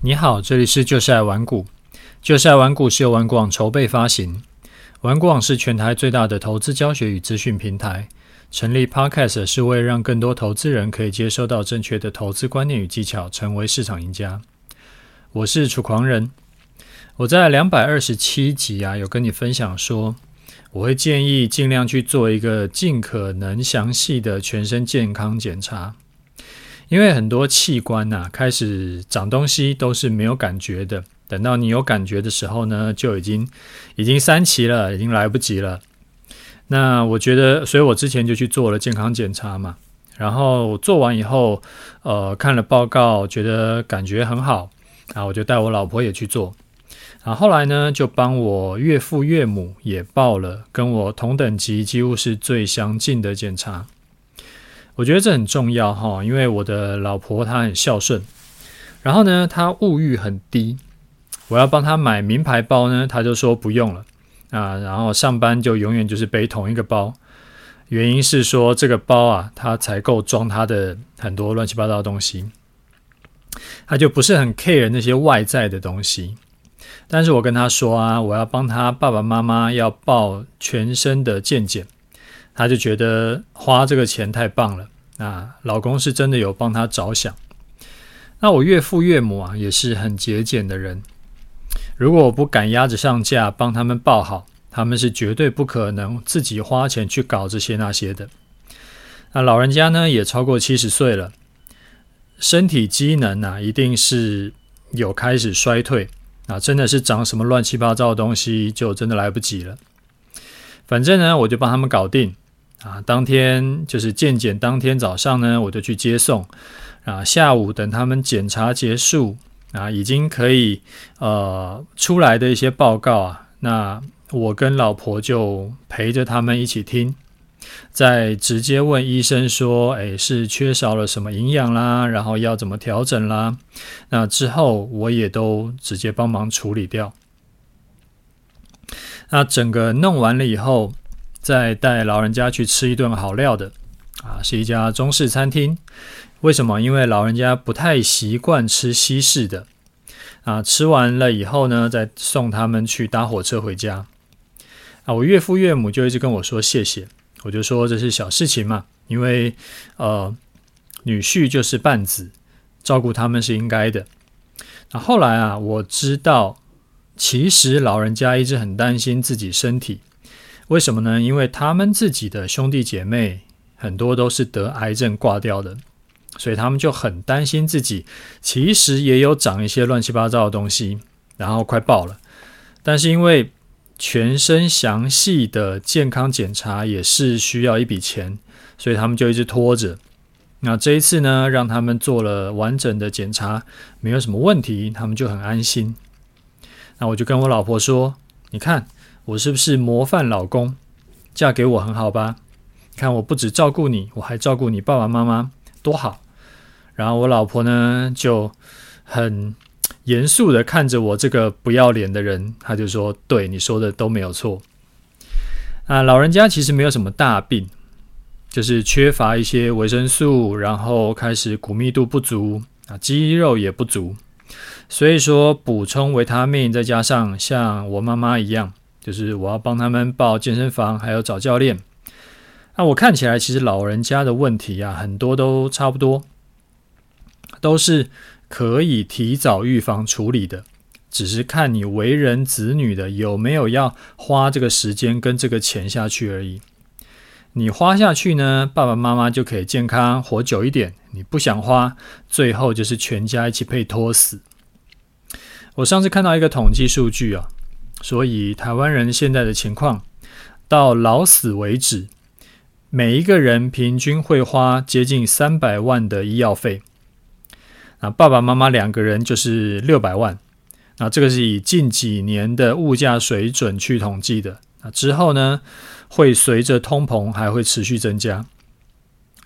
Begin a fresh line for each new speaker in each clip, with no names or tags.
你好，这里是就是爱玩股。就是爱玩股是由玩股网筹备发行。玩股网是全台最大的投资教学与资讯平台。成立 Podcast 是为了让更多投资人可以接收到正确的投资观念与技巧，成为市场赢家。我是楚狂人。我在两百二十七集啊，有跟你分享说，我会建议尽量去做一个尽可能详细的全身健康检查。因为很多器官呐、开始长东西都是没有感觉的，等到你有感觉的时候呢，就已经已经三期了，已经来不及了。那我觉得，所以我之前就去做了健康检查嘛，然后做完以后，呃，看了报告，觉得感觉很好，啊我就带我老婆也去做，然后后来呢，就帮我岳父岳母也报了，跟我同等级几乎是最相近的检查。我觉得这很重要哈，因为我的老婆她很孝顺，然后呢，她物欲很低。我要帮她买名牌包呢，她就说不用了啊。然后上班就永远就是背同一个包，原因是说这个包啊，它才够装她的很多乱七八糟的东西。她就不是很 care 那些外在的东西。但是我跟她说啊，我要帮她爸爸妈妈要报全身的健检。他就觉得花这个钱太棒了啊！老公是真的有帮他着想。那我岳父岳母啊也是很节俭的人。如果我不赶鸭子上架帮他们报好，他们是绝对不可能自己花钱去搞这些那些的。那老人家呢也超过七十岁了，身体机能啊一定是有开始衰退啊！真的是长什么乱七八糟的东西，就真的来不及了。反正呢，我就帮他们搞定。啊，当天就是健检，当天早上呢，我就去接送。啊，下午等他们检查结束，啊，已经可以呃出来的一些报告啊，那我跟老婆就陪着他们一起听，再直接问医生说，哎，是缺少了什么营养啦，然后要怎么调整啦？那之后我也都直接帮忙处理掉。那整个弄完了以后。再带老人家去吃一顿好料的，啊，是一家中式餐厅。为什么？因为老人家不太习惯吃西式的，啊，吃完了以后呢，再送他们去搭火车回家。啊，我岳父岳母就一直跟我说谢谢，我就说这是小事情嘛，因为呃，女婿就是半子，照顾他们是应该的。那后来啊，我知道其实老人家一直很担心自己身体。为什么呢？因为他们自己的兄弟姐妹很多都是得癌症挂掉的，所以他们就很担心自己其实也有长一些乱七八糟的东西，然后快爆了。但是因为全身详细的健康检查也是需要一笔钱，所以他们就一直拖着。那这一次呢，让他们做了完整的检查，没有什么问题，他们就很安心。那我就跟我老婆说：“你看。”我是不是模范老公？嫁给我很好吧？看我不只照顾你，我还照顾你爸爸妈妈，多好！然后我老婆呢就很严肃的看着我这个不要脸的人，她就说：“对，你说的都没有错。”啊，老人家其实没有什么大病，就是缺乏一些维生素，然后开始骨密度不足啊，肌肉也不足，所以说补充维他命，再加上像我妈妈一样。就是我要帮他们报健身房，还有找教练。那我看起来，其实老人家的问题啊，很多都差不多，都是可以提早预防处理的，只是看你为人子女的有没有要花这个时间跟这个钱下去而已。你花下去呢，爸爸妈妈就可以健康活久一点；你不想花，最后就是全家一起被拖死。我上次看到一个统计数据啊。所以，台湾人现在的情况，到老死为止，每一个人平均会花接近三百万的医药费。啊，爸爸妈妈两个人就是六百万。那这个是以近几年的物价水准去统计的。那之后呢，会随着通膨还会持续增加。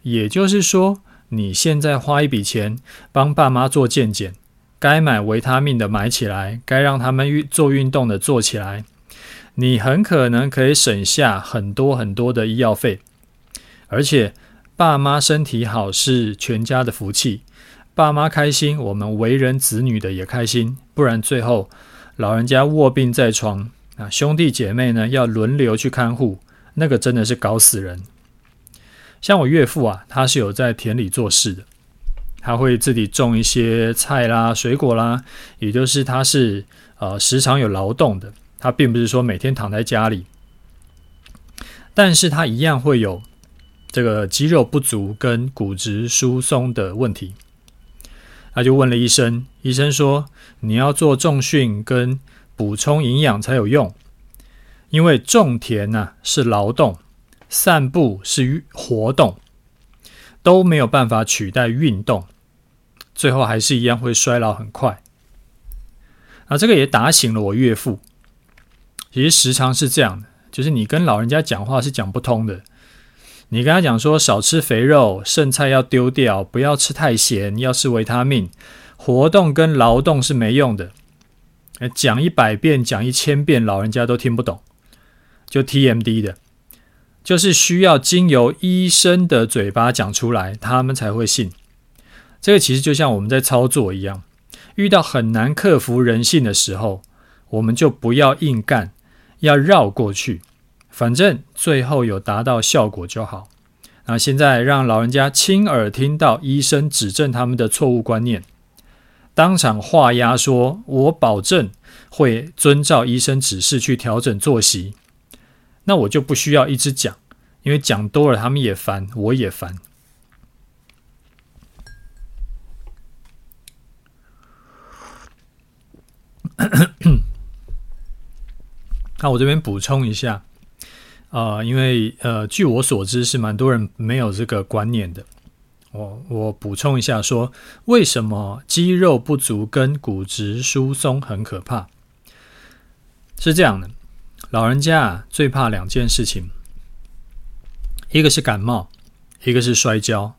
也就是说，你现在花一笔钱帮爸妈做健检。该买维他命的买起来，该让他们运做运动的做起来，你很可能可以省下很多很多的医药费。而且，爸妈身体好是全家的福气，爸妈开心，我们为人子女的也开心，不然最后老人家卧病在床啊，兄弟姐妹呢要轮流去看护，那个真的是搞死人。像我岳父啊，他是有在田里做事的，他会自己种一些菜啦、水果啦，也就是他是呃时常有劳动的，他并不是说每天躺在家里，但是他一样会有这个肌肉不足跟骨质疏松的问题。他就问了医生，医生说你要做重训跟补充营养才有用，因为种田呢是劳动。散步是活动，都没有办法取代运动，最后还是一样会衰老很快。啊，这个也打醒了我岳父。其实时常是这样的，就是你跟老人家讲话是讲不通的。你跟他讲说少吃肥肉，剩菜要丢掉，不要吃太咸，要吃维他命，活动跟劳动是没用的。讲一百遍，讲一千遍，老人家都听不懂，就 TMD 的。就是需要经由医生的嘴巴讲出来，他们才会信。这个其实就像我们在操作一样，遇到很难克服人性的时候，我们就不要硬干，要绕过去，反正最后有达到效果就好。那现在让老人家亲耳听到医生指正他们的错误观念，当场画押说：“我保证会遵照医生指示去调整作息。”那我就不需要一直讲，因为讲多了他们也烦，我也烦。那我这边补充一下，呃，因为呃，据我所知是蛮多人没有这个观念的。我我补充一下，说为什么肌肉不足跟骨质疏松很可怕？是这样的。老人家，最怕两件事情，一个是感冒，一个是摔跤。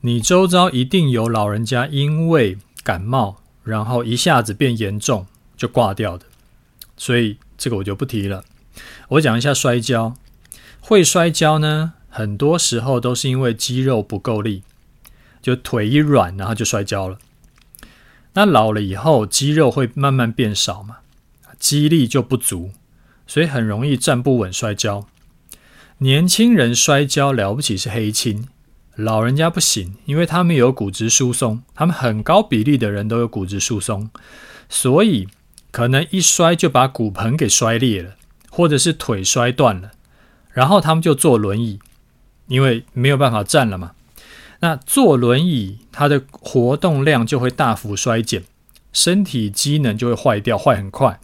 你周遭一定有老人家因为感冒，然后一下子变严重就挂掉的，所以这个我就不提了。我讲一下摔跤，会摔跤呢，很多时候都是因为肌肉不够力，就腿一软，然后就摔跤了。那老了以后，肌肉会慢慢变少嘛，肌力就不足。所以很容易站不稳摔跤。年轻人摔跤了不起是黑青，老人家不行，因为他们有骨质疏松，他们很高比例的人都有骨质疏松，所以可能一摔就把骨盆给摔裂了，或者是腿摔断了，然后他们就坐轮椅，因为没有办法站了嘛。那坐轮椅，他的活动量就会大幅衰减，身体机能就会坏掉，坏很快。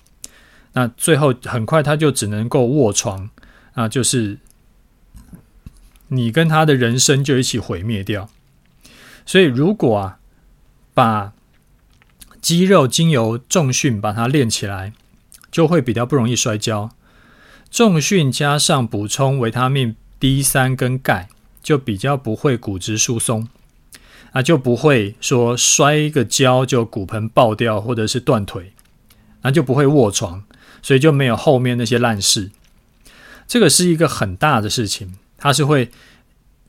那最后很快他就只能够卧床，啊，就是你跟他的人生就一起毁灭掉。所以如果啊，把肌肉经由重训把它练起来，就会比较不容易摔跤。重训加上补充维他命 D 三跟钙，就比较不会骨质疏松，啊，就不会说摔一个跤就骨盆爆掉或者是断腿，那就不会卧床。所以就没有后面那些烂事，这个是一个很大的事情，它是会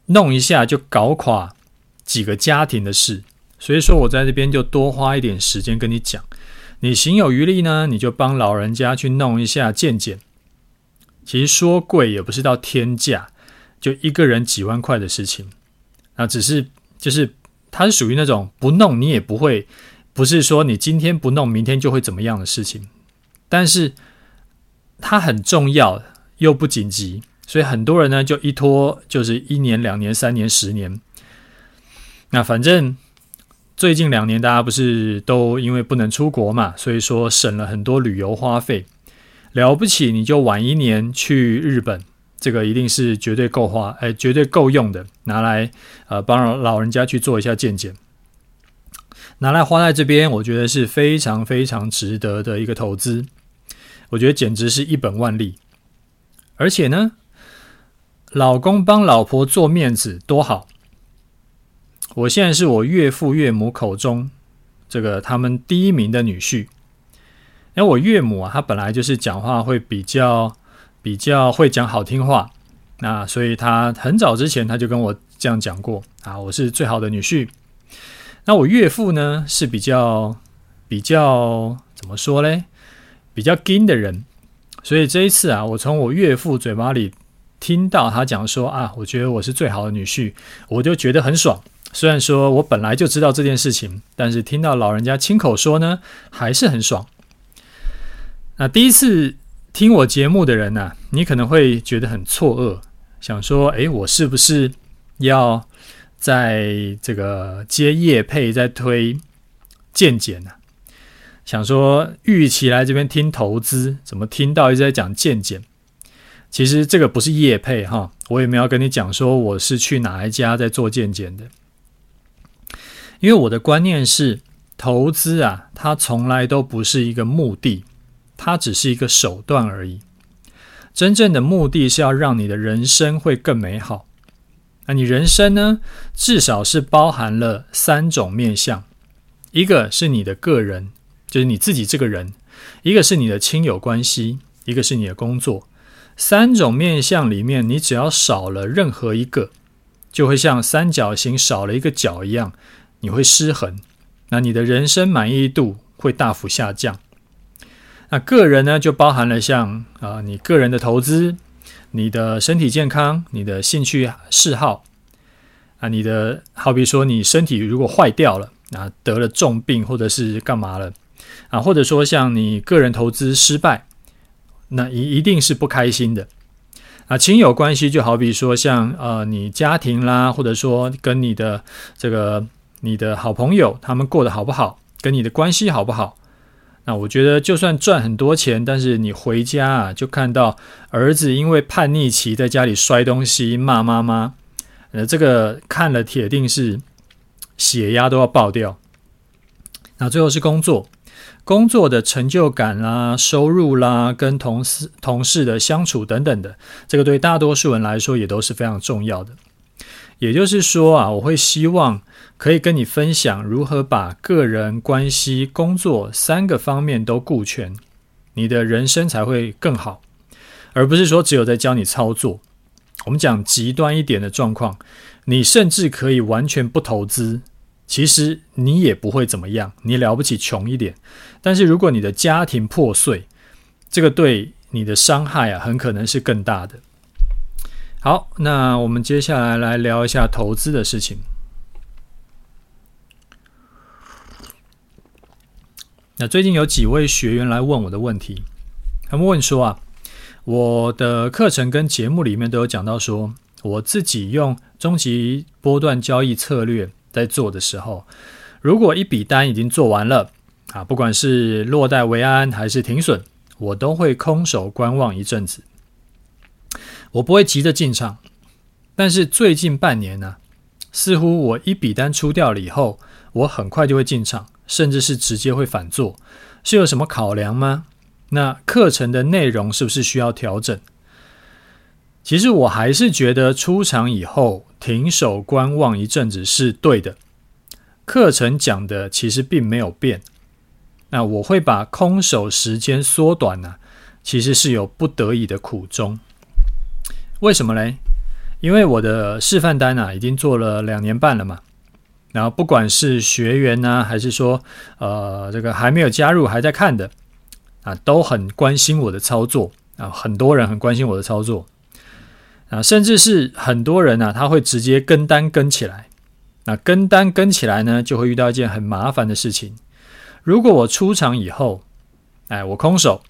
弄一下就搞垮几个家庭的事。所以说我在这边就多花一点时间跟你讲，你行有余力呢，你就帮老人家去弄一下健检。其实说贵也不是到天价，就一个人几万块的事情，啊，只是就是它是属于那种不弄你也不会，不是说你今天不弄明天就会怎么样的事情。但是它很重要又不紧急，所以很多人呢就一拖就是一年、两年、三年、十年。那反正最近两年大家不是都因为不能出国嘛，所以说省了很多旅游花费。了不起你就晚一年去日本，这个一定是绝对够花，哎，绝对够用的，拿来呃帮老人家去做一下健检。拿来花在这边，我觉得是非常非常值得的一个投资。我觉得简直是一本万利，而且呢，老公帮老婆做面子多好。我现在是我岳父岳母口中这个他们第一名的女婿。因为我岳母啊，她本来就是讲话会比较比较会讲好听话，那所以她很早之前她就跟我这样讲过啊，我是最好的女婿。那我岳父呢是比较比较怎么说嘞？比较硬的人，所以这一次啊，我从我岳父嘴巴里听到他讲说啊，我觉得我是最好的女婿，我就觉得很爽。虽然说我本来就知道这件事情，但是听到老人家亲口说呢，还是很爽。那第一次听我节目的人呢、你可能会觉得很错愕，想说，诶，我是不是要在这个接业配，在推健检呢？想说，预期来这边听投资，怎么听到一直在讲健检？其实这个不是业配哈，我也没有跟你讲说我是去哪一家在做健检的。因为我的观念是，投资啊，它从来都不是一个目的，它只是一个手段而已。真正的目的是要让你的人生会更美好。那你人生呢，至少是包含了三种面向：一个是你的个人，就是你自己这个人；一个是你的亲友关系；一个是你的工作。三种面相里面，你只要少了任何一个，就会像三角形少了一个角一样。你会失衡，那你的人生满意度会大幅下降。那个人呢，就包含了像啊，你个人的投资、你的身体健康、你的兴趣嗜好啊，你的好比说你身体如果坏掉了啊，得了重病或者是干嘛了啊，或者说像你个人投资失败，那一一定是不开心的。啊，亲友关系就好比说像呃，你家庭啦，或者说跟你的这个。你的好朋友他们过得好不好？跟你的关系好不好？那我觉得，就算赚很多钱，但是你回家啊，就看到儿子因为叛逆期在家里摔东西、骂妈妈，呃，这个看了铁定是血压都要爆掉。那最后是工作，工作的成就感啦、收入啦、跟同事同事的相处等等的，这个对大多数人来说也都是非常重要的。也就是说啊，我会希望。可以跟你分享如何把个人关系、工作三个方面都顾全，你的人生才会更好，而不是说只有在教你操作。我们讲极端一点的状况，你甚至可以完全不投资，其实你也不会怎么样，你了不起穷一点。但是如果你的家庭破碎，这个对你的伤害啊，很可能是更大的。好，那我们接下来来聊一下投资的事情。那最近有几位学员来问我的问题，他们问说啊，我的课程跟节目里面都有讲到说，我自己用终极波段交易策略在做的时候，如果一笔单已经做完了啊，不管是落袋为安还是停损，我都会空手观望一阵子，我不会急着进场。但是最近半年呢，似乎我一笔单出掉了以后，我很快就会进场。甚至是直接会反做，是有什么考量吗？那课程的内容是不是需要调整？其实我还是觉得出场以后停手观望一阵子是对的。课程讲的其实并没有变。那我会把空手时间缩短呢，其实是有不得已的苦衷。为什么嘞？因为我的示范单啊，已经做了两年半了嘛。然后不管是学员呢、还是说呃这个还没有加入还在看的啊，都很关心我的操作啊，很多人很关心我的操作啊，甚至是很多人呢、啊，他会直接跟单跟起来。那跟单跟起来呢，就会遇到一件很麻烦的事情。如果我出场以后，哎，我空手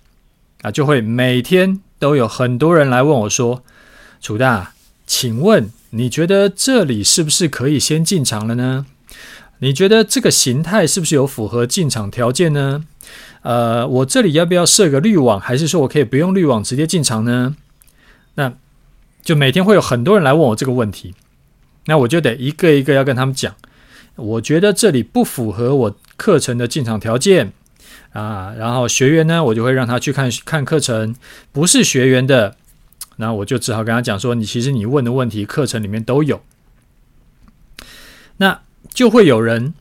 啊，就会每天都有很多人来问我说：“楚大，请问你觉得这里是不是可以先进场了呢？”你觉得这个形态是不是有符合进场条件呢？呃，我这里要不要设个滤网，还是说我可以不用滤网直接进场呢？那就每天会有很多人来问我这个问题，那我就得一个一个要跟他们讲。我觉得这里不符合我课程的进场条件啊，然后学员呢，我就会让他去看看课程。不是学员的，那我就只好跟他讲说，你其实你问的问题课程里面都有。那。就会有人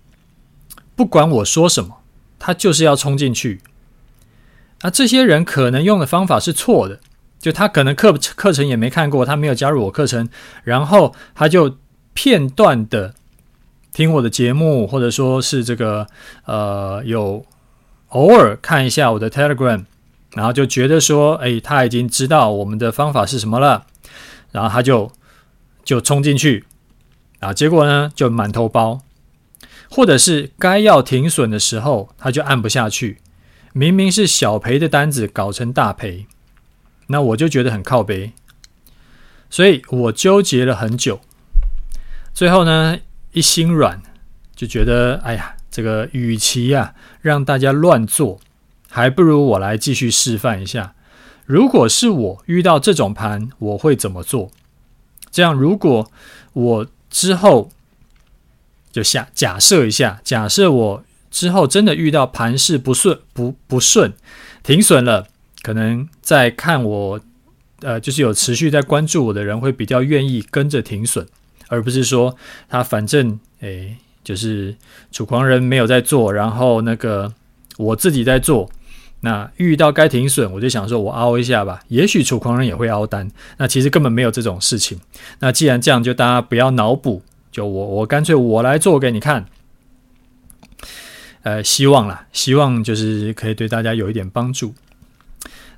不管我说什么，他就是要冲进去。那这些人可能用的方法是错的，就他可能课课程也没看过，他没有加入我课程，然后他就片段的听我的节目，或者说是这个呃有偶尔看一下我的 Telegram，然后就觉得说，哎，他已经知道我们的方法是什么了，然后他就就冲进去，啊，结果呢就满头包，或者是该要停损的时候，他就按不下去，明明是小赔的单子搞成大赔，那我就觉得很靠北，所以我纠结了很久，最后呢。一心软，就觉得哎呀，这个与其啊让大家乱做，还不如我来继续示范一下。如果是我遇到这种盘，我会怎么做？这样，如果我之后就下假设一下，假设我之后真的遇到盘势不顺、不不顺，停损了，可能在看我，呃，就是有持续在关注我的人会比较愿意跟着停损。而不是说他反正诶，就是楚狂人没有在做，然后那个我自己在做。那遇到该停损，我就想说我凹一下吧。也许楚狂人也会凹单，那其实根本没有这种事情。那既然这样，就大家不要脑补，就我我干脆我来做给你看。呃，希望啦，希望就是可以对大家有一点帮助。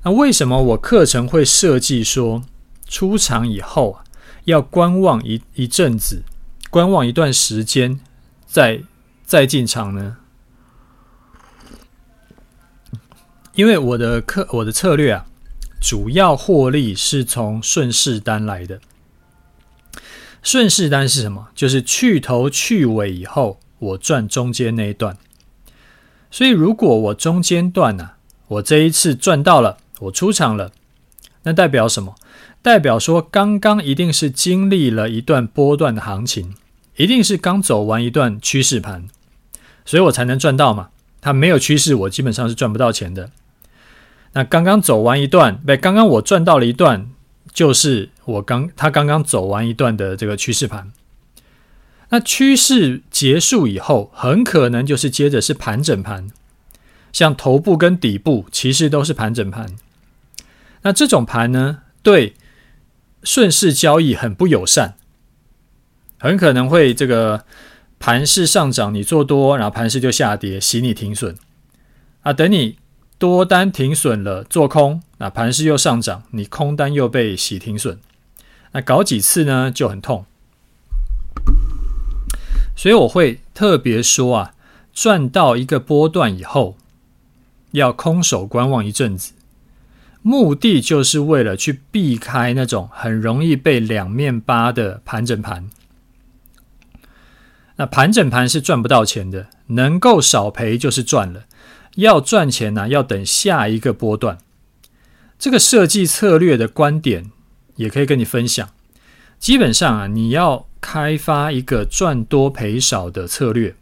那为什么我课程会设计说出场以后？要观望一一阵子，观望一段时间，再再进场呢？因为我的课我的策略啊，主要获利是从顺势单来的。顺势单是什么？就是去头去尾以后，我赚中间那一段。所以如果我中间段呢、啊，我这一次赚到了，我出场了，那代表什么？代表说，刚刚一定是经历了一段波段的行情，一定是刚走完一段趋势盘，所以我才能赚到嘛。它没有趋势，我基本上是赚不到钱的。那刚刚走完一段，不，刚刚我赚到了一段，就是我刚他刚刚走完一段的这个趋势盘。那趋势结束以后，很可能就是接着是盘整盘，像头部跟底部其实都是盘整盘。那这种盘呢，对。顺势交易很不友善，很可能会这个盘势上涨，你做多，然后盘势就下跌，洗你停损啊。等你多单停损了，做空，那盘势又上涨，你空单又被洗停损，那搞几次呢就很痛。所以我会特别说啊，赚到一个波段以后，要空手观望一阵子。目的就是为了去避开那种很容易被两面扒的盘整盘。那盘整盘是赚不到钱的，能够少赔就是赚了。要赚钱呢，要等下一个波段。这个设计策略的观点也可以跟你分享。基本上啊，你要开发一个赚多赔少的策略，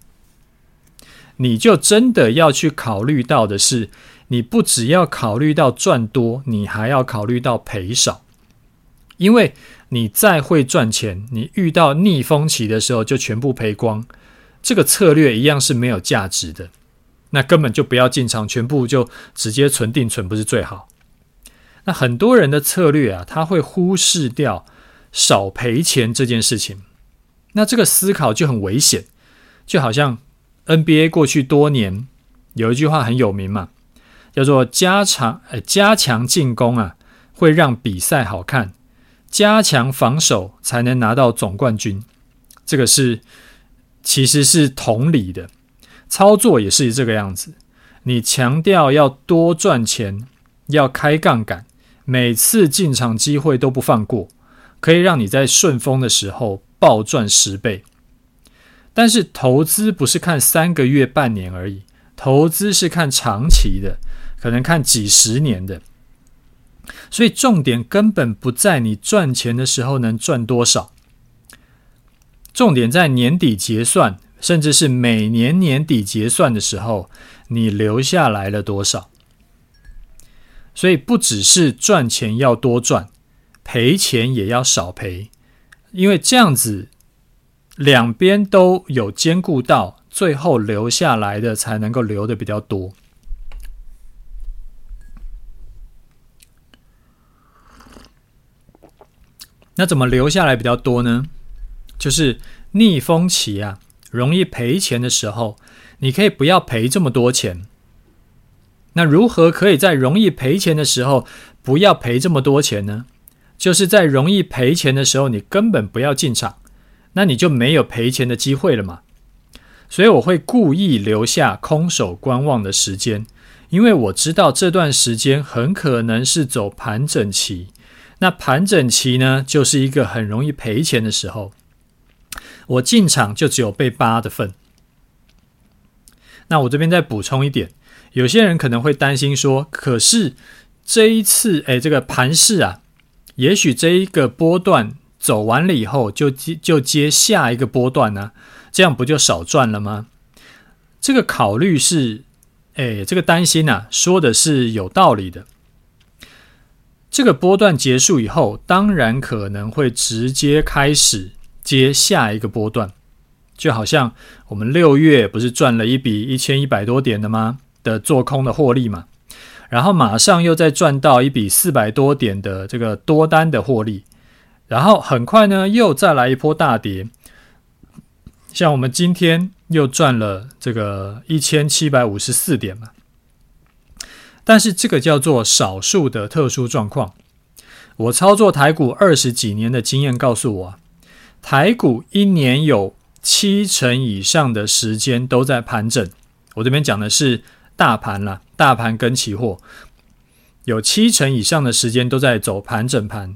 你就真的要去考虑到的是。你不只要考虑到赚多，你还要考虑到赔少，因为你再会赚钱，你遇到逆风期的时候就全部赔光，这个策略一样是没有价值的。那根本就不要进场，全部就直接存定存，不是最好？那很多人的策略啊，他会忽视掉少赔钱这件事情，那这个思考就很危险，就好像 NBA 过去多年有一句话很有名嘛。叫做加强，呃，加强进攻啊，会让比赛好看；加强防守才能拿到总冠军。这个是其实是同理的，操作也是这个样子。你强调要多赚钱，要开杠杆，每次进场机会都不放过，可以让你在顺风的时候暴赚十倍。但是投资不是看三个月、半年而已，投资是看长期的。可能看几十年的，所以重点根本不在你赚钱的时候能赚多少，重点在年底结算，甚至是每年年底结算的时候，你留下来了多少。所以不只是赚钱要多赚，赔钱也要少赔，因为这样子两边都有兼顾到，最后留下来的才能够留的比较多。那怎么留下来比较多呢？就是逆风期啊，容易赔钱的时候，你可以不要赔这么多钱。那如何可以在容易赔钱的时候不要赔这么多钱呢？就是在容易赔钱的时候，你根本不要进场，那你就没有赔钱的机会了嘛。所以我会故意留下空手观望的时间，因为我知道这段时间很可能是走盘整期。那盘整期呢，就是一个很容易赔钱的时候。我进场就只有被扒的份。那我这边再补充一点，有些人可能会担心说，可是这一次，哎，这个盘势啊，也许这一个波段走完了以后，就接就接下一个波段呢，这样不就少赚了吗？这个考虑是，哎，这个担心啊，说的是有道理的。这个波段结束以后，当然可能会直接开始。接下一个波段，就好像我们六月不是赚了一笔一千一百多点的吗？的做空的获利嘛，然后马上又再赚到一笔四百多点的这个多单的获利，然后很快呢又再来一波大跌，像我们今天又赚了这个一千七百五十四点嘛，但是这个叫做少数的特殊状况。我操作台股二十几年的经验告诉我。台股一年有七成以上的时间都在盘整，我这边讲的是大盘啦，大盘跟期货有七成以上的时间都在走盘整盘，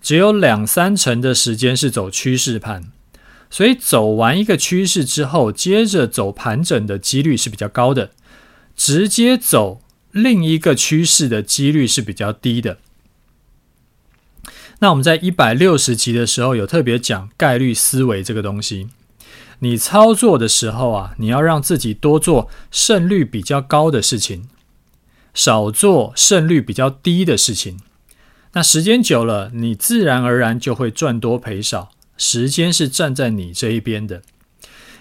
只有两三成的时间是走趋势盘，所以走完一个趋势之后，接着走盘整的几率是比较高的，直接走另一个趋势的几率是比较低的。那我们在一百六十集的时候有特别讲概率思维这个东西。你操作的时候啊，你要让自己多做胜率比较高的事情，少做胜率比较低的事情。那时间久了，你自然而然就会赚多赔少，时间是站在你这一边的。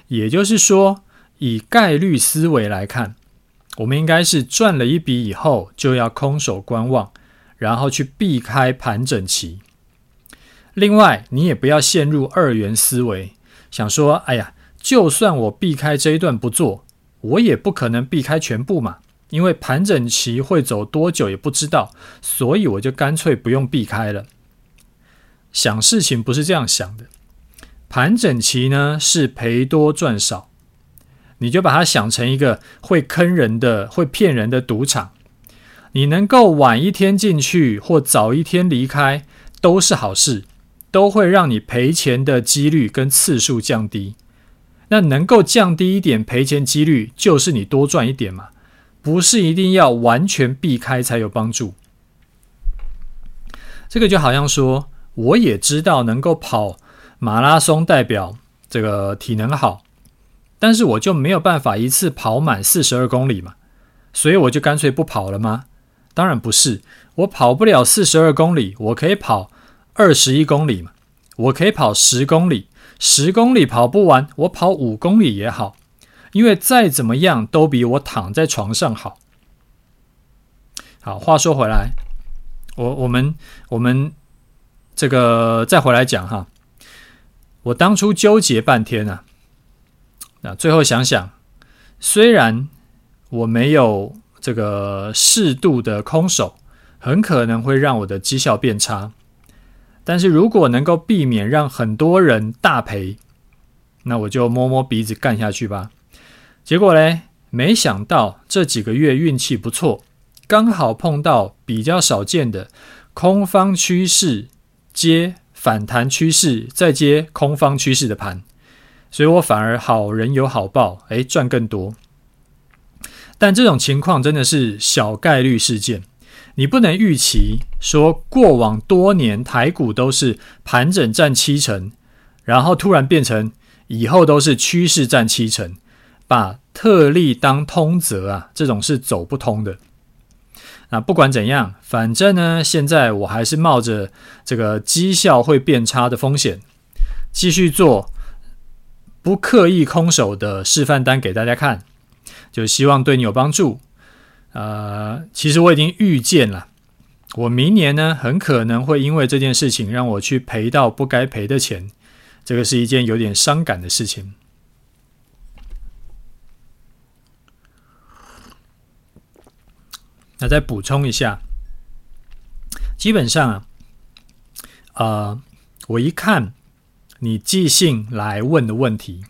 也就是说，以概率思维来看，我们应该是赚了一笔以后就要空手观望，然后去避开盘整期。另外，你也不要陷入二元思维，想说：“哎呀，就算我避开这一段不做，我也不可能避开全部嘛，因为盘整期会走多久也不知道，所以我就干脆不用避开了。”想事情不是这样想的，盘整期呢是赔多赚少，你就把它想成一个会坑人的、会骗人的赌场，你能够晚一天进去或早一天离开，都是好事。都会让你赔钱的几率跟次数降低，那能够降低一点赔钱几率，就是你多赚一点嘛，不是一定要完全避开才有帮助。这个就好像说，我也知道能够跑马拉松代表这个体能好，但是我就没有办法一次跑满四十二公里嘛，所以我就干脆不跑了吗？当然不是，我跑不了四十二公里，我可以跑。二十一公里嘛，我可以跑十公里，十公里跑不完，我跑五公里也好，因为再怎么样都比我躺在床上好。好，话说回来，我我们我们这个再回来讲哈，我当初纠结半天啊，那最后想想，虽然我没有这个适度的空手，很可能会让我的绩效变差。但是如果能够避免让很多人大赔，那我就摸摸鼻子干下去吧。结果嘞，没想到这几个月运气不错，刚好碰到比较少见的空方趋势接反弹趋势，再接空方趋势的盘，所以我反而好人有好报，诶，赚更多。但这种情况真的是小概率事件。你不能预期说过往多年台股都是盘整占七成，然后突然变成以后都是趋势占七成，把特例当通则啊，这种是走不通的。那不管怎样，反正呢，现在我还是冒着这个绩效会变差的风险，继续做不刻意空手的示范单给大家看，就希望对你有帮助。呃，其实我已经预见了。我明年呢，很可能会因为这件事情让我去赔到不该赔的钱，这个是一件有点伤感的事情。那再补充一下，基本上啊，呃，我一看你寄信来问的问题，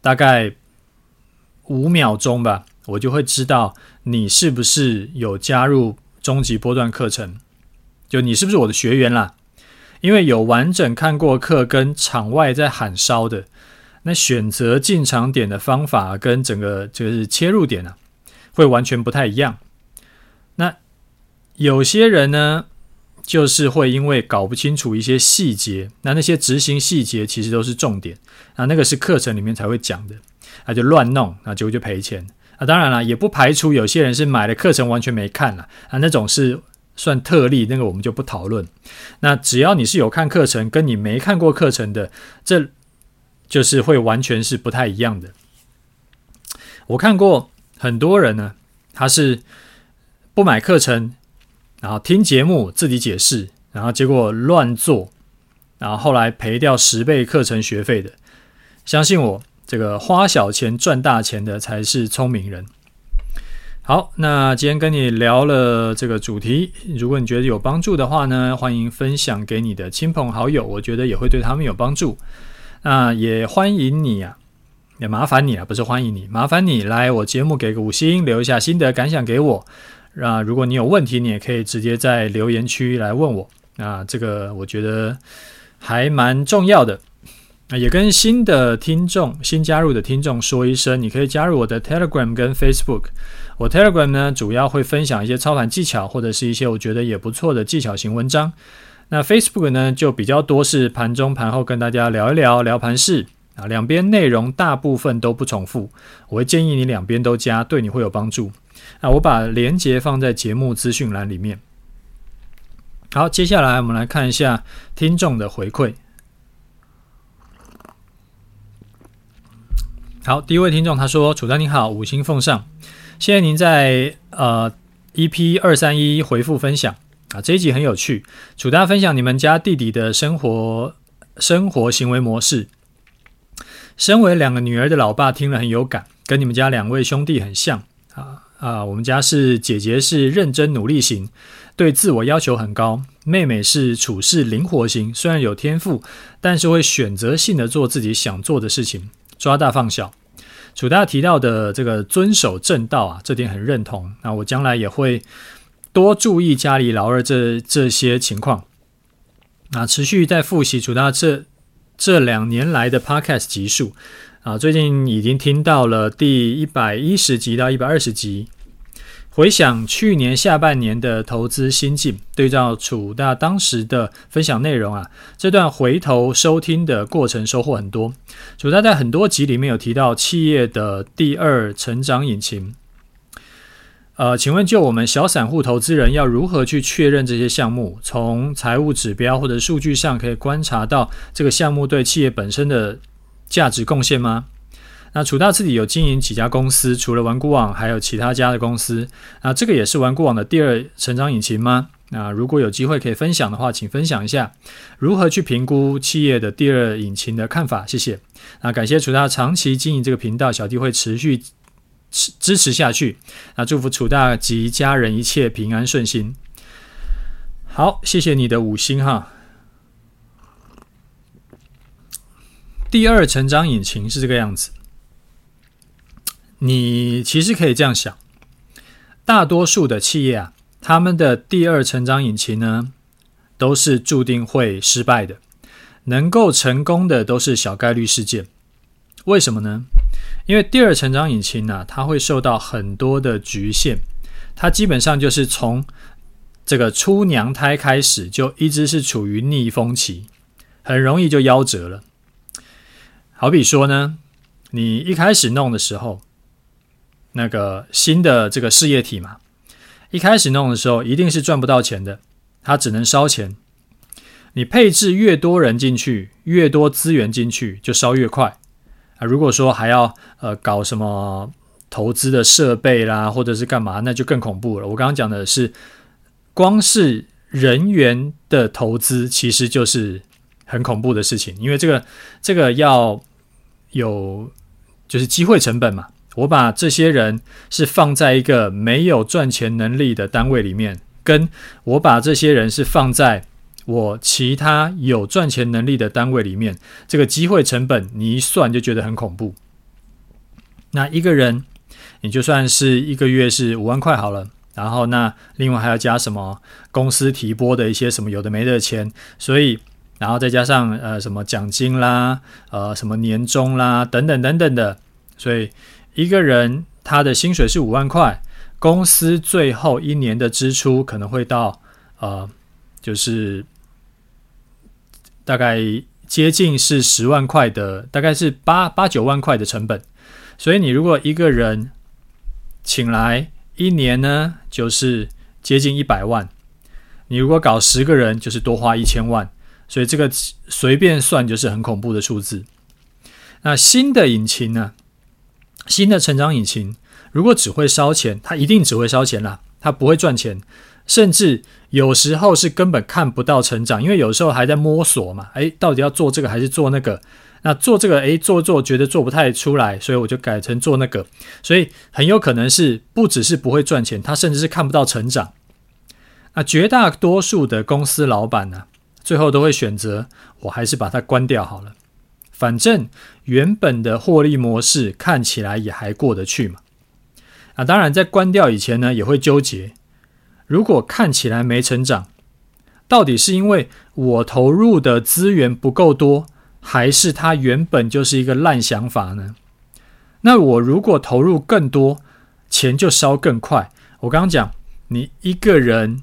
大概五秒钟吧，我就会知道你是不是有加入终极波段课程，就你是不是我的学员啦。因为有完整看过课跟场外在喊烧的，那选择进场点的方法跟整个就是切入点啊，会完全不太一样。那有些人呢，就是会因为搞不清楚一些细节，那那些执行细节其实都是重点啊，那个是课程里面才会讲的，那就乱弄，那结果就赔钱啊。当然了，也不排除有些人是买了课程完全没看了啊，那种是。算特例，那个我们就不讨论。那只要你是有看课程，跟你没看过课程的，这就是会完全是不太一样的。我看过很多人呢，他是不买课程，然后听节目自己解释，然后结果乱做，然后后来赔掉十倍课程学费的。相信我，这个花小钱赚大钱的才是聪明人。好，那今天跟你聊了这个主题，如果你觉得有帮助的话呢，欢迎分享给你的亲朋好友，我觉得也会对他们有帮助。那也欢迎你啊，也麻烦你啊，不是欢迎你，麻烦你来我节目给个五星，留一下心得感想给我。那如果你有问题，你也可以直接在留言区来问我。那这个我觉得还蛮重要的。那也跟新的听众、新加入的听众说一声，你可以加入我的 Telegram 跟 Facebook。我 Telegram 呢，主要会分享一些操盘技巧，或者是一些我觉得也不错的技巧型文章。那 Facebook 呢，就比较多是盘中盘后跟大家聊一聊聊盘势啊，两边内容大部分都不重复。我会建议你两边都加，对你会有帮助。那我把连接放在节目资讯栏里面。好，接下来我们来看一下听众的回馈。好，第一位听众他说：“楚大你好，五星奉上，谢谢您在呃 EP 二三一回复分享啊，这一集很有趣，楚大分享你们家弟弟的生活生活行为模式。身为两个女儿的老爸，听了很有感，跟你们家两位兄弟很像啊！我们家是姐姐是认真努力型，对自我要求很高，妹妹是处事灵活型，虽然有天赋，但是会选择性的做自己想做的事情。”抓大放小，楚大提到的这个遵守正道啊，这点很认同。那我将来也会多注意家里老二这这些情况。啊，持续在复习楚大这这两年来的 Podcast 集数啊，最近已经听到了第一百一十集到一百二十集。回想去年下半年的投资心境，对照楚大当时的分享内容啊，这段回头收听的过程收获很多。楚大在很多集里面有提到企业的第二成长引擎。呃，请问就我们小散户投资人要如何去确认这些项目？从财务指标或者数据上可以观察到这个项目对企业本身的价值贡献吗？那楚大自己有经营几家公司，除了顽固网，还有其他家的公司。那这个也是顽固网的第二成长引擎吗？那如果有机会可以分享的话，请分享一下如何去评估企业的第二引擎的看法。谢谢。那感谢楚大长期经营这个频道，小弟会持续支支持下去。那祝福楚大及家人一切平安顺心。好，谢谢你的五星哈。第二成长引擎是这个样子。你其实可以这样想，大多数的企业啊，他们的第二成长引擎呢，都是注定会失败的，能够成功的都是小概率事件。为什么呢？因为第二成长引擎呢，它会受到很多的局限，它基本上就是从这个出娘胎开始，就一直是处于逆风期，很容易就夭折了。好比说呢，你一开始弄的时候。那个新的这个事业体嘛，一开始弄的时候一定是赚不到钱的，它只能烧钱。你配置越多人进去，越多资源进去，就烧越快啊。如果说还要呃搞什么投资的设备啦，或者是干嘛，那就更恐怖了。我刚刚讲的是，光是人员的投资，其实就是很恐怖的事情，因为这个这个要有就是机会成本嘛。我把这些人是放在一个没有赚钱能力的单位里面，跟我把这些人是放在我其他有赚钱能力的单位里面，这个机会成本你一算就觉得很恐怖。那一个人，你就算是一个月是五万块好了，然后那另外还要加什么公司提拨的一些什么有的没的钱，所以然后再加上呃什么奖金啦，呃什么年终啦等等等等的，所以。一个人他的薪水是五万块，公司最后一年的支出可能会到呃，就是大概接近是十万块的，大概是八八九万块的成本。所以你如果一个人请来一年呢，就是接近一百万。你如果搞十个人，就是多花一千万。所以这个随便算就是很恐怖的数字。那新的引擎呢？新的成长引擎，如果只会烧钱，它一定只会烧钱啦，它不会赚钱，甚至有时候是根本看不到成长，因为有时候还在摸索嘛，诶，到底要做这个还是做那个？那做这个，诶，做做觉得做不太出来，所以我就改成做那个，所以很有可能是不只是不会赚钱，它甚至是看不到成长。那绝大多数的公司老板呢，最后都会选择，我还是把它关掉好了。反正原本的获利模式看起来也还过得去嘛。啊，当然在关掉以前呢，也会纠结。如果看起来没成长，到底是因为我投入的资源不够多，还是它原本就是一个烂想法呢？那我如果投入更多，钱就烧更快。我刚刚讲，你一个人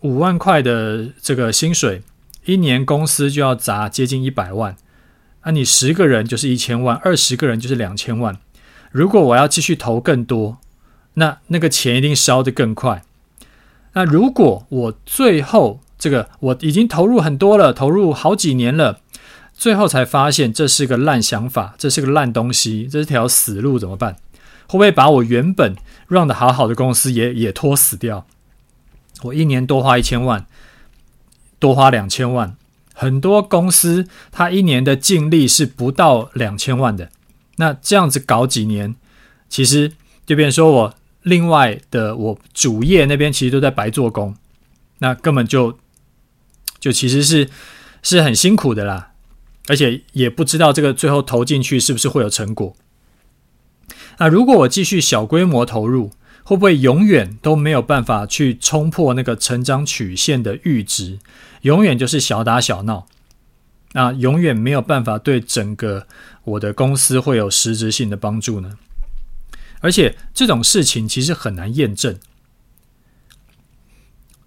五万块的这个薪水，一年公司就要砸接近一百万。那、你十个人就是一千万，二十个人就是两千万。如果我要继续投更多，那那个钱一定烧得更快。那如果我最后这个我已经投入很多了，投入好几年了，最后才发现这是个烂想法，这是个烂东西，这是条死路，怎么办？会不会把我原本 run 得好好的公司也也拖死掉？我一年多花一千万，多花两千万。很多公司，它一年的净利是不到两千万的。那这样子搞几年，其实就变成说我另外的我主业那边其实都在白做工，那根本就就其实是是很辛苦的啦，而且也不知道这个最后投进去是不是会有成果。那如果我继续小规模投入，会不会永远都没有办法去冲破那个成长曲线的阈值？永远就是小打小闹，那永远没有办法对整个我的公司会有实质性的帮助呢？而且这种事情其实很难验证。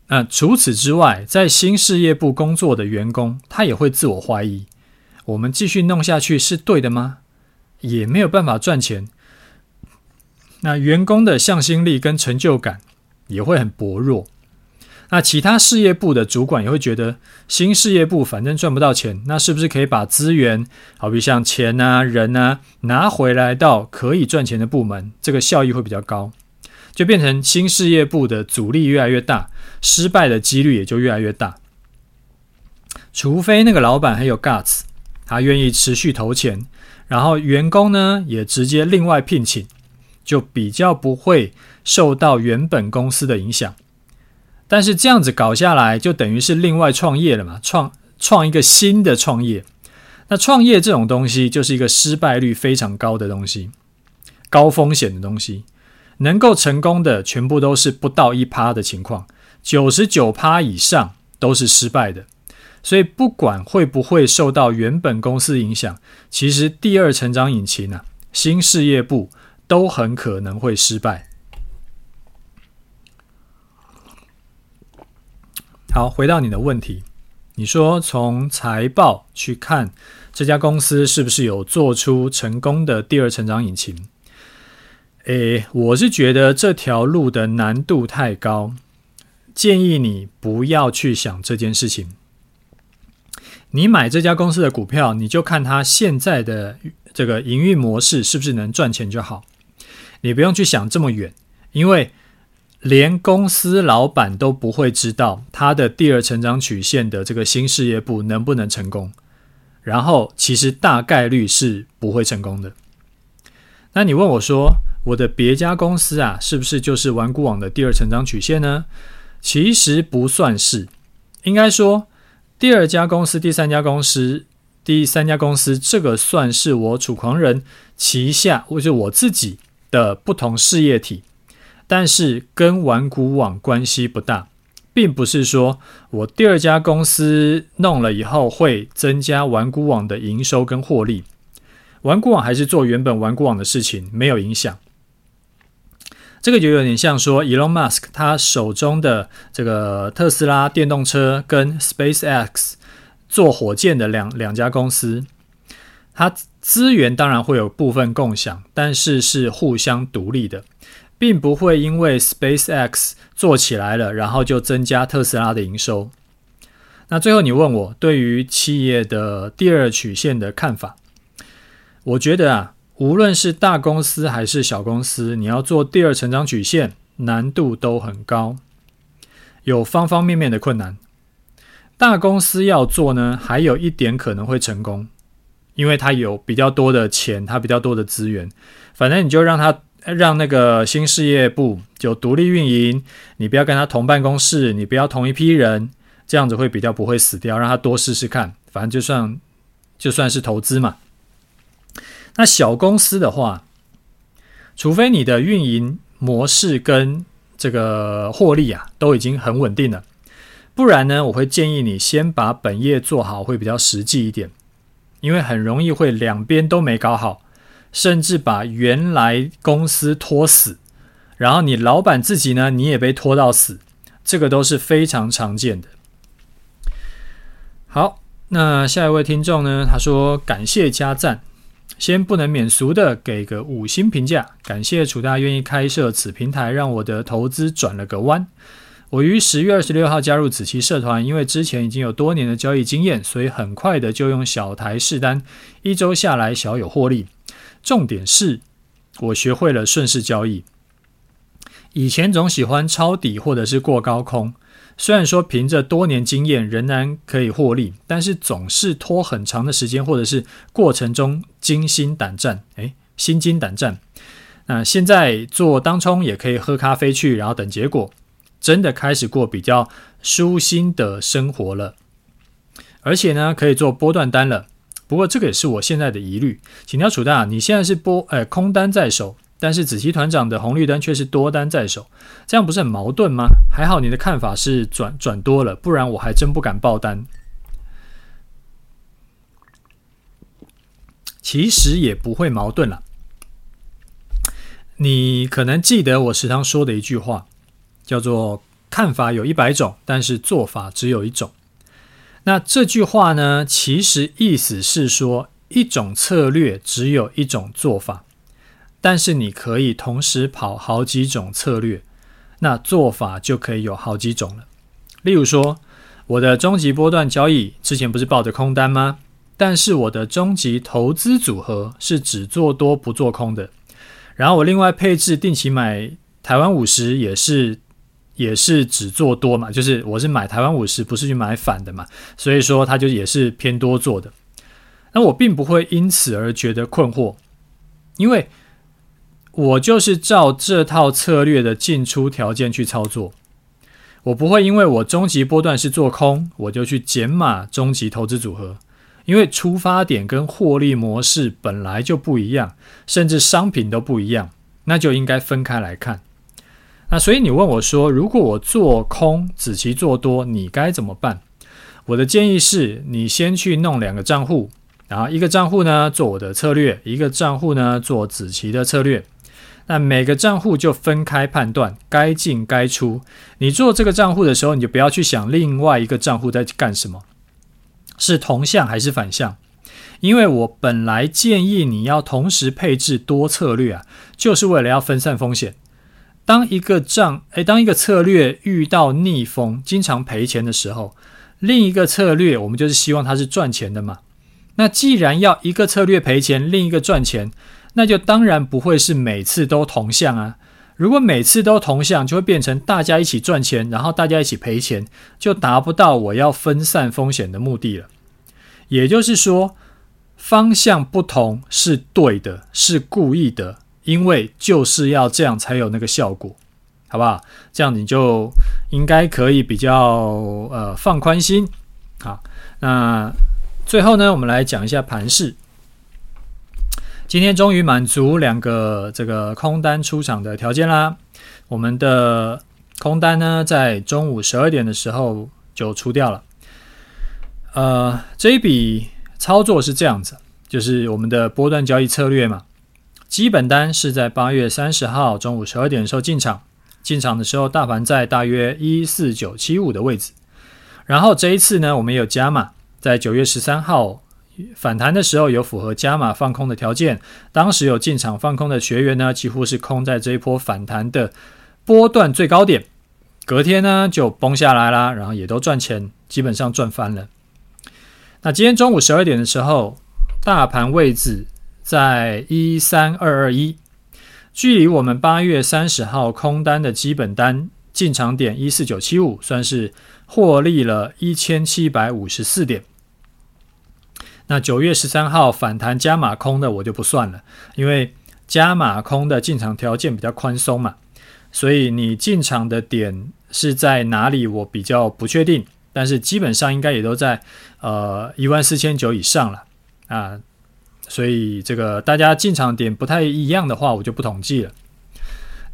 那除此之外，在新事业部工作的员工，他也会自我怀疑：我们继续弄下去是对的吗？也没有办法赚钱。那员工的向心力跟成就感也会很薄弱。那其他事业部的主管也会觉得，新事业部反正赚不到钱，那是不是可以把资源，好比像钱啊、人啊，拿回来到可以赚钱的部门，这个效益会比较高，就变成新事业部的阻力越来越大，失败的几率也就越来越大。除非那个老板很有 guts，他愿意持续投钱，然后员工呢也直接另外聘请，就比较不会受到原本公司的影响。但是这样子搞下来，就等于是另外创业了嘛，创创一个新的创业。那创业这种东西，就是一个失败率非常高的东西，高风险的东西。能够成功的，全部都是不到一趴的情况，九十九趴以上都是失败的。所以不管会不会受到原本公司影响，其实第二成长引擎啊，新事业部都很可能会失败。好，回到你的问题，你说从财报去看这家公司是不是有做出成功的第二成长引擎？诶，我是觉得这条路的难度太高，建议你不要去想这件事情。你买这家公司的股票，你就看它现在的这个营运模式是不是能赚钱就好，你不用去想这么远，因为。连公司老板都不会知道他的第二成长曲线的这个新事业部能不能成功，然后其实大概率是不会成功的。那你问我说，我的别家公司啊，是不是就是顽固网的第二成长曲线呢？其实不算是，应该说第二家公司、第三家公司、第三家公司，这个算是我楚狂人旗下或者我自己的不同事业体，但是跟玩股网关系不大，并不是说我第二家公司弄了以后会增加玩股网的营收跟获利。玩股网还是做原本玩股网的事情，没有影响。这个就有点像说，Elon Musk 他手中的这个特斯拉电动车跟 SpaceX 做火箭的两两家公司，它资源当然会有部分共享，但是是互相独立的，并不会因为 SpaceX 做起来了，然后就增加特斯拉的营收。那最后你问我对于企业的第二曲线的看法？我觉得啊，无论是大公司还是小公司，你要做第二成长曲线，难度都很高，有方方面面的困难。大公司要做呢，还有一点可能会成功，因为他有比较多的钱，他比较多的资源。反正你就让他让那个新事业部就独立运营，你不要跟他同办公室，你不要同一批人，这样子会比较不会死掉。让他多试试看，反正就算就算是投资嘛。那小公司的话，除非你的运营模式跟这个获利啊都已经很稳定了，不然呢，我会建议你先把本业做好，会比较实际一点，因为很容易会两边都没搞好，甚至把原来公司拖死，然后你老板自己呢，你也被拖到死，这个都是非常常见的。好，那下一位听众呢，他说感谢加赞。先不能免俗的给个五星评价，感谢楚大愿意开设此平台，让我的投资转了个弯。我于十月二十六号加入子期社团，因为之前已经有多年的交易经验，所以很快的就用小台试单，一周下来小有获利。重点是我学会了顺势交易，以前总喜欢抄底或者是过高空。虽然说凭着多年经验仍然可以获利，但是总是拖很长的时间，或者是过程中惊心胆战，诶，心惊胆战。那现在做当冲也可以喝咖啡去，然后等结果，真的开始过比较舒心的生活了。而且呢，可以做波段单了。不过这个也是我现在的疑虑，请教楚大，你现在是波，呃，空单在手。但是子期团长的红绿灯却是多单在手，这样不是很矛盾吗？还好你的看法是转转多了，不然我还真不敢爆单。其实也不会矛盾了。你可能记得我时常说的一句话，叫做“看法有一百种，但是做法只有一种”。那这句话呢，其实意思是说，一种策略只有一种做法。但是你可以同时跑好几种策略，那做法就可以有好几种了。例如说，我的终极波段交易之前不是抱着空单吗？但是我的终极投资组合是只做多不做空的。然后我另外配置定期买台湾五十，也是也是只做多嘛，就是我是买台湾五十，不是去买反的嘛，所以说它就也是偏多做的。那我并不会因此而觉得困惑，因为。我就是照这套策略的进出条件去操作，我不会因为我终极波段是做空，我就去减码终极投资组合，因为出发点跟获利模式本来就不一样，甚至商品都不一样，那就应该分开来看。那所以你问我说，如果我做空子期做多，你该怎么办？我的建议是你先去弄两个账户，然后一个账户呢做我的策略，一个账户呢做子期的策略。那每个账户就分开判断，该进该出。你做这个账户的时候，你就不要去想另外一个账户在干什么，是同向还是反向？因为我本来建议你要同时配置多策略啊，就是为了要分散风险。当一个账，诶，当一个策略遇到逆风，经常赔钱的时候，另一个策略我们就是希望它是赚钱的嘛。那既然要一个策略赔钱，另一个赚钱。那就当然不会是每次都同向啊！如果每次都同向，就会变成大家一起赚钱，然后大家一起赔钱，就达不到我要分散风险的目的了。也就是说，方向不同是对的，是故意的，因为就是要这样才有那个效果，好不好？这样你就应该可以比较呃放宽心。好，那最后呢，我们来讲一下盘势。今天终于满足两个这个空单出场的条件啦。我们的空单呢，在中午十二点的时候就出掉了。呃，这一笔操作是这样子，就是我们的波段交易策略嘛。基本单是在八月三十号中午十二点的时候进场，进场的时候大盘在大约一四九七五的位置。然后这一次呢，我们有加码，在九月十三号。反弹的时候有符合加码放空的条件，当时有进场放空的学员呢，几乎是空在这一波反弹的波段最高点，隔天呢就崩下来啦，然后也都赚钱，基本上赚翻了。那今天中午十二点的时候，大盘位置在一三二二一，距离我们八月三十号空单的基本单进场点一四九七五，算是获利了一千七百五十四点。那九月十三号反弹加码空的我就不算了，因为加码空的进场条件比较宽松嘛，所以你进场的点是在哪里，我比较不确定，但是基本上应该也都在呃一万四千九以上了啊，所以这个大家进场点不太一样的话，我就不统计了。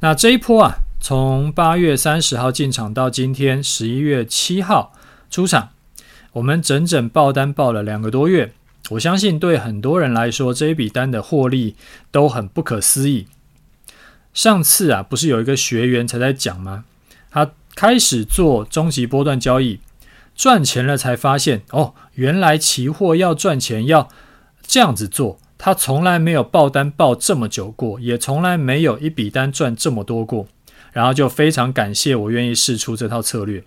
那这一波啊，从八月三十号进场到今天十一月七号出场，我们整整爆单爆了两个多月。我相信对很多人来说，这一笔单的获利都很不可思议。上次啊，不是有一个学员才在讲吗？他开始做终极波段交易，赚钱了才发现，哦，原来期货要赚钱要这样子做。他从来没有爆单爆这么久过，也从来没有一笔单赚这么多过。然后就非常感谢我愿意试出这套策略。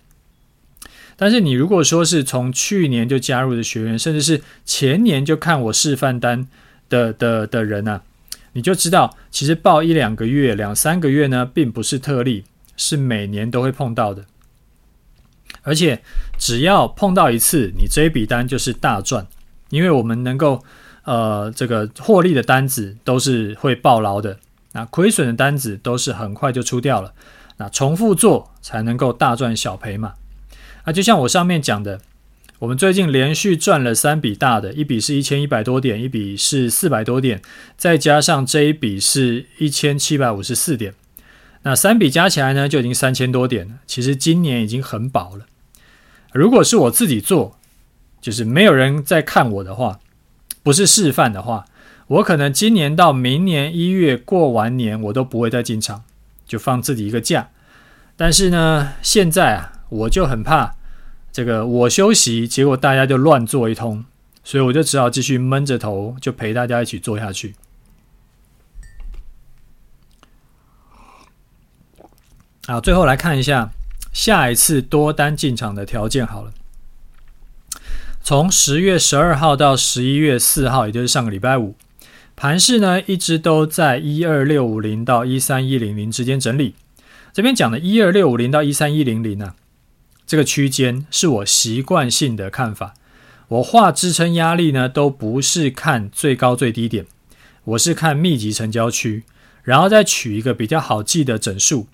但是你如果说是从去年就加入的学员，甚至是前年就看我示范单的的的人呢、啊，你就知道，其实报一两个月、两三个月呢，并不是特例，是每年都会碰到的。而且只要碰到一次，你这一笔单就是大赚，因为我们能够呃这个获利的单子都是会抱牢的，那亏损的单子都是很快就出掉了，那重复做才能够大赚小赔嘛。啊，就像我上面讲的，我们最近连续赚了三笔大的，一笔是一千一百多点，一笔是四百多点，再加上这一笔是一千七百五十四点，那三笔加起来呢，就已经三千多点了。其实今年已经很饱了。如果是我自己做，就是没有人在看我的话，不是示范的话，我可能今年到明年一月过完年，我都不会再进场，就放自己一个假。但是呢，现在啊。我就很怕这个，我休息，结果大家就乱做一通，所以我就只好继续闷着头，就陪大家一起做下去。好，最后来看一下下一次多单进场的条件好了。从十月十二号到十一月四号，也就是上个礼拜五，盘市呢一直都在一二六五零到一三一零零之间整理。这边讲的一二六五零到一三一零零呢。这个区间是我习惯性的看法，我画支撑压力呢，都不是看最高最低点，我是看密集成交区，然后再取一个比较好记的整数，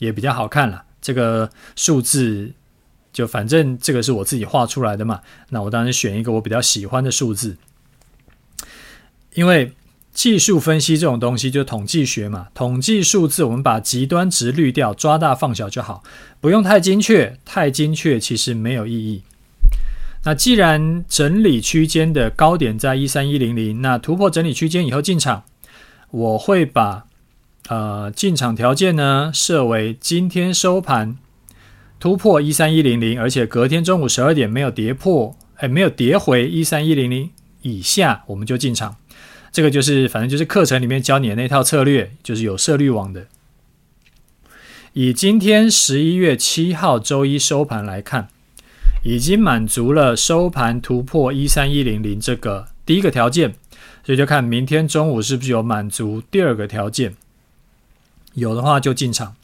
也比较好看了。这个数字就反正这个是我自己画出来的嘛，那我当然选一个我比较喜欢的数字，因为。技术分析这种东西就统计学嘛，统计数字我们把极端值滤掉，抓大放小就好，不用太精确，太精确其实没有意义。那既然整理区间的高点在一三一零零，那突破整理区间以后进场，我会把呃进场条件呢设为今天收盘突破一三一零零，而且隔天中午十二点没有跌破，哎，没有跌回一三一零零以下，我们就进场。这个就是，反正就是课程里面教你的那套策略，就是有设滤网的。以今天十一月七号周一收盘来看，已经满足了收盘突破一三一零零这个第一个条件，所以就看明天中午是不是有满足第二个条件，有的话就进场。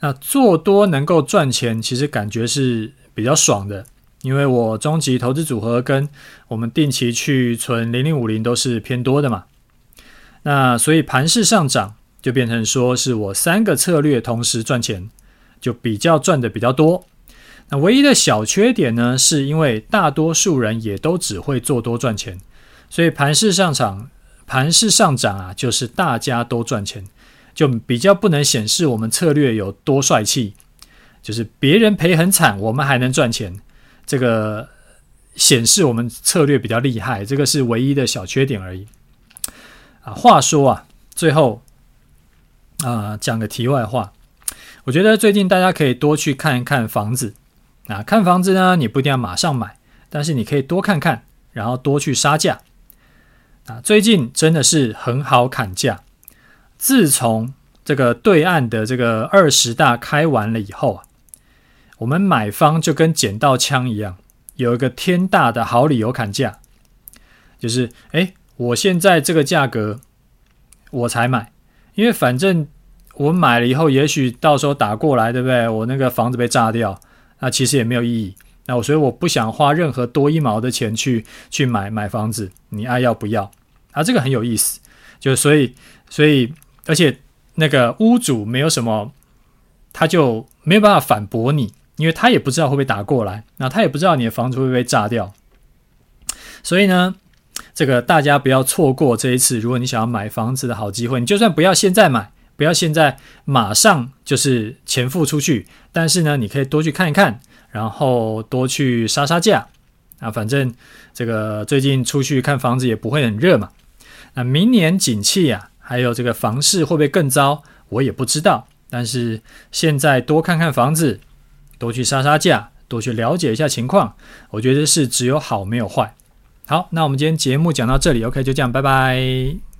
那做多能够赚钱，其实感觉是比较爽的。因为我终极投资组合跟我们定期去存零零五零都是偏多的嘛，那所以盘势上涨，就变成说是我三个策略同时赚钱，就比较赚的比较多。那唯一的小缺点呢，是因为大多数人也都只会做多赚钱，所以盘势上涨，盘势上涨啊，就是大家都赚钱，就比较不能显示我们策略有多帅气，就是别人赔很惨，我们还能赚钱，这个显示我们策略比较厉害，这个是唯一的小缺点而已。啊，话说啊，最后啊，讲个题外话，我觉得最近大家可以多去看一看房子。啊，看房子呢，你不一定要马上买，但是你可以多看看，然后多去杀价。啊，最近真的是很好砍价。自从这个对岸的这个二十大开完了以后啊，我们买方就跟捡到枪一样，有一个天大的好理由砍价，就是哎，我现在这个价格我才买，因为反正我买了以后，也许到时候打过来，对不对？我那个房子被炸掉。那其实也没有意义，那我所以我不想花任何多一毛的钱去去买买房子，你爱要不要？啊，这个很有意思，就所以所以而且那个屋主没有什么，他就没有办法反驳你，因为他也不知道会不会打过来，那他也不知道你的房子会不会炸掉，所以呢，这个大家不要错过这一次，如果你想要买房子的好机会，你就算不要现在买。不要现在马上就是钱付出去，但是呢，你可以多去看一看，然后多去杀杀价啊。反正这个最近出去看房子也不会很热嘛。那明年景气啊，还有这个房市会不会更糟，我也不知道。但是现在多看看房子，多去杀杀价，多去了解一下情况，我觉得是只有好没有坏。好，那我们今天节目讲到这里，OK，就这样，拜拜。